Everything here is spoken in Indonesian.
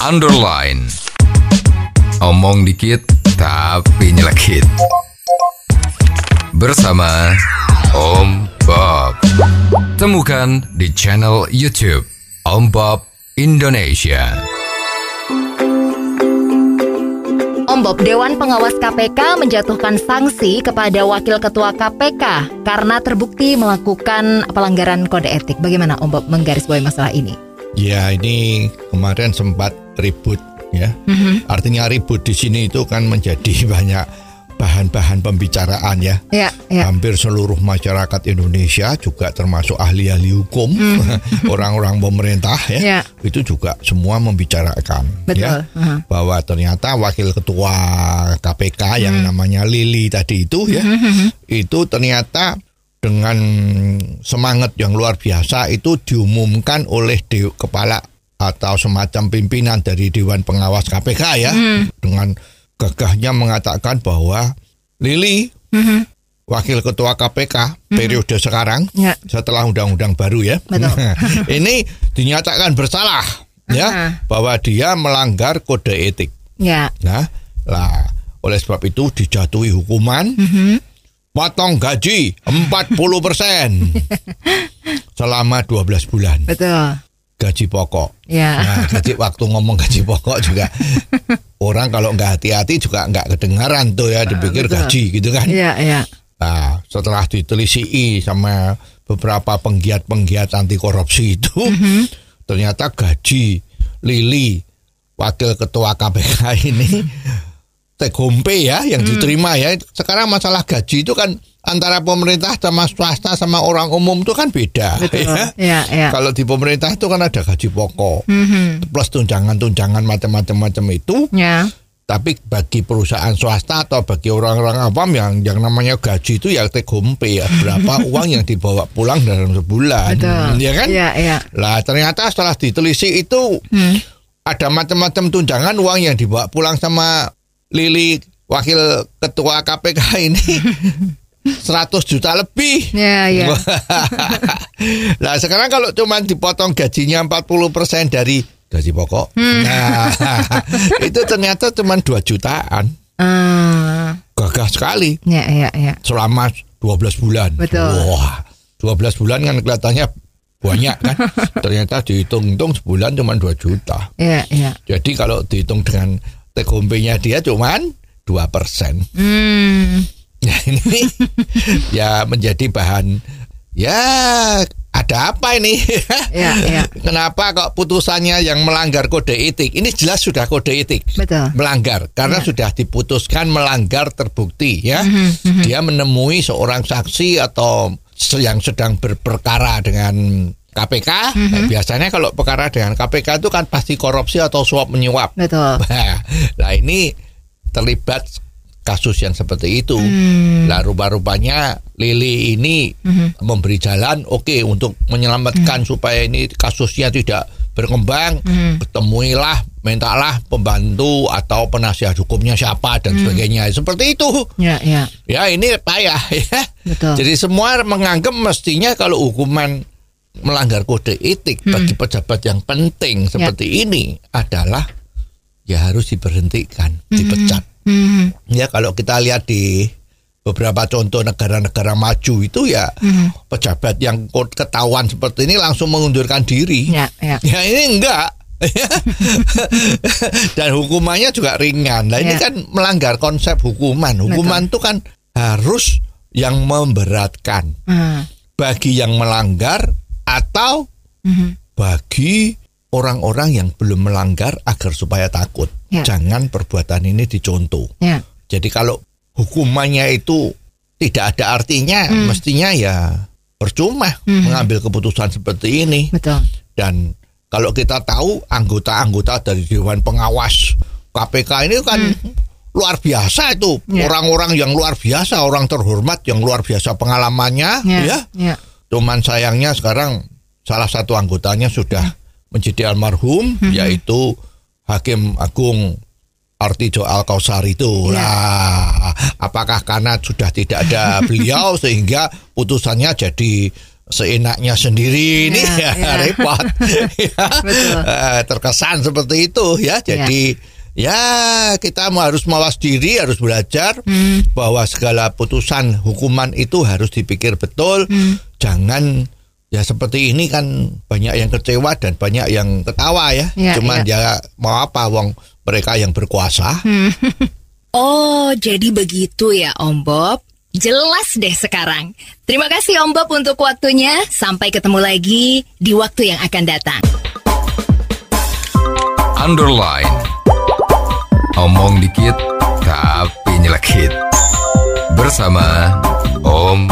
underline. Omong dikit tapi nyelekit. Bersama Om Bob. Temukan di channel YouTube Om Bob Indonesia. Om Bob, Dewan Pengawas KPK menjatuhkan sanksi kepada Wakil Ketua KPK karena terbukti melakukan pelanggaran kode etik. Bagaimana Om Bob menggarisbawahi masalah ini? Ya ini kemarin sempat ribut ya. Mhm. Artinya ribut di sini itu kan menjadi banyak bahan-bahan pembicaraan ya. Ya, ya. Hampir seluruh masyarakat Indonesia juga termasuk ahli-ahli hukum, orang-orang pemerintah ya. Ya. itu juga semua membicarakan Betul. ya Aha. bahwa ternyata wakil ketua KPK yang Hmm. namanya Lili tadi itu ya, itu ternyata dengan semangat yang luar biasa itu diumumkan oleh de- kepala atau semacam pimpinan dari Dewan Pengawas KPK ya Hmm. dengan gagahnya mengatakan bahwa Lili Mhm. wakil ketua KPK periode sekarang Ya. setelah undang-undang baru ya Betul. ini dinyatakan bersalah ya Aha. bahwa dia melanggar kode etik Ya. Nah, lah oleh sebab itu dijatuhi hukuman Mhm. Potong gaji 40 persen selama 12 bulan Betul. gaji pokok. Ya. Nah, gaji waktu ngomong gaji pokok juga orang kalau nggak hati-hati juga nggak kedengaran tuh ya dipikir betul. gaji gitu kan. Ya, ya. Nah, setelah ditelisiki sama beberapa penggiat-penggiat anti korupsi itu, Mhm. ternyata gaji Lili wakil ketua KPK ini take home pay ya yang Hmm. diterima ya. Sekarang masalah gaji itu kan antara pemerintah sama swasta sama orang umum itu kan beda Betul. ya. Ya, ya. Kalau di pemerintah itu kan ada gaji pokok Mhm. plus tunjangan-tunjangan macam-macam macam itu. Ya. Tapi bagi perusahaan swasta atau bagi orang-orang awam yang yang namanya gaji itu ya take home pay ya berapa uang yang dibawa pulang dalam sebulan, Betul. ya kan? Ya, ya. Lah ternyata setelah ditelisik itu Hmm. ada macam-macam tunjangan uang yang dibawa pulang sama Lili wakil ketua KPK ini 100 juta lebih. Ya, ya. nah sekarang kalau cuma dipotong gajinya 40% dari gaji pokok, Hmm. nah itu ternyata cuma 2 jutaan. Ah, Gagah sekali ya, ya, ya. selama 12 bulan. Betul. Wah, 12 bulan kan kelihatannya banyak kan. ternyata dihitung-hitung sebulan cuma 2 juta. Ya, ya. Jadi kalau dihitung dengan pay-nya dia cuma 2 persen. Hmm. Ya ini ya menjadi bahan ya ada apa ini? Ya, ya. Kenapa kok putusannya yang melanggar kode etik? Ini jelas sudah kode etik. Betul. Melanggar karena Ya. sudah diputuskan melanggar terbukti ya. Mhm, Dia menemui seorang saksi atau yang sedang berperkara dengan KPK. Mhm. Nah, biasanya kalau perkara dengan KPK itu kan pasti korupsi atau suap menyuap. Betul. Nah, ini terlibat kasus yang seperti itu. Hmm. Nah, rupa-rupanya Lili ini Mhm. memberi jalan oke untuk menyelamatkan supaya ini kasusnya tidak berkembang. Mhm. Ketemuilah, mintalah pembantu atau penasihat hukumnya siapa dan sebagainya. Seperti itu. Ya, ya. Ya, ini payah ya. Betul. Jadi semua menganggap mestinya kalau hukuman melanggar kode etik bagi pejabat yang penting seperti ini adalah ya harus diberhentikan, dipecat. Hmm. Ya kalau kita lihat di beberapa contoh negara-negara maju itu ya pejabat yang ketahuan seperti ini langsung mengundurkan diri. Ya, ya. Ya ini enggak. Dan hukumannya juga ringan. Nah ini Ya. kan melanggar konsep hukuman. Hukuman itu kan harus yang memberatkan Ah. bagi yang melanggar atau Mhm. bagi orang-orang yang belum melanggar agar supaya takut. Ya. Jangan perbuatan ini dicontoh. Ya. Jadi kalau hukumannya itu tidak ada artinya, Hmm. mestinya ya percuma mengambil keputusan seperti ini. Betul. Dan kalau kita tahu anggota-anggota dari Dewan Pengawas KPK ini kan luar biasa itu Ya. orang-orang yang luar biasa, orang terhormat yang luar biasa pengalamannya, Ya. ya. Ya. Cuman sayangnya sekarang salah satu anggotanya sudah menjadi almarhum, yaitu Hakim Agung Artijo Al Kausar itu. Ya. Lah, apakah karena sudah tidak ada beliau sehingga putusannya jadi seenaknya sendiri ini Ya, ya, ya. repot Ya, Betul. eh, terkesan seperti itu ya jadi ya kita mau harus mawas diri harus belajar Hmm. bahwa segala putusan hukuman itu harus dipikir betul Hmm. jangan ya seperti ini kan banyak yang kecewa dan banyak yang ketawa ya, Ya, cuman ya mau apa wong mereka yang berkuasa Oh, jadi begitu ya Om Bob. Jelas deh sekarang. Terima kasih Om Bob untuk waktunya. Sampai ketemu lagi di waktu yang akan datang. Underline. Omong dikit tapi nyelekit. Bersama Om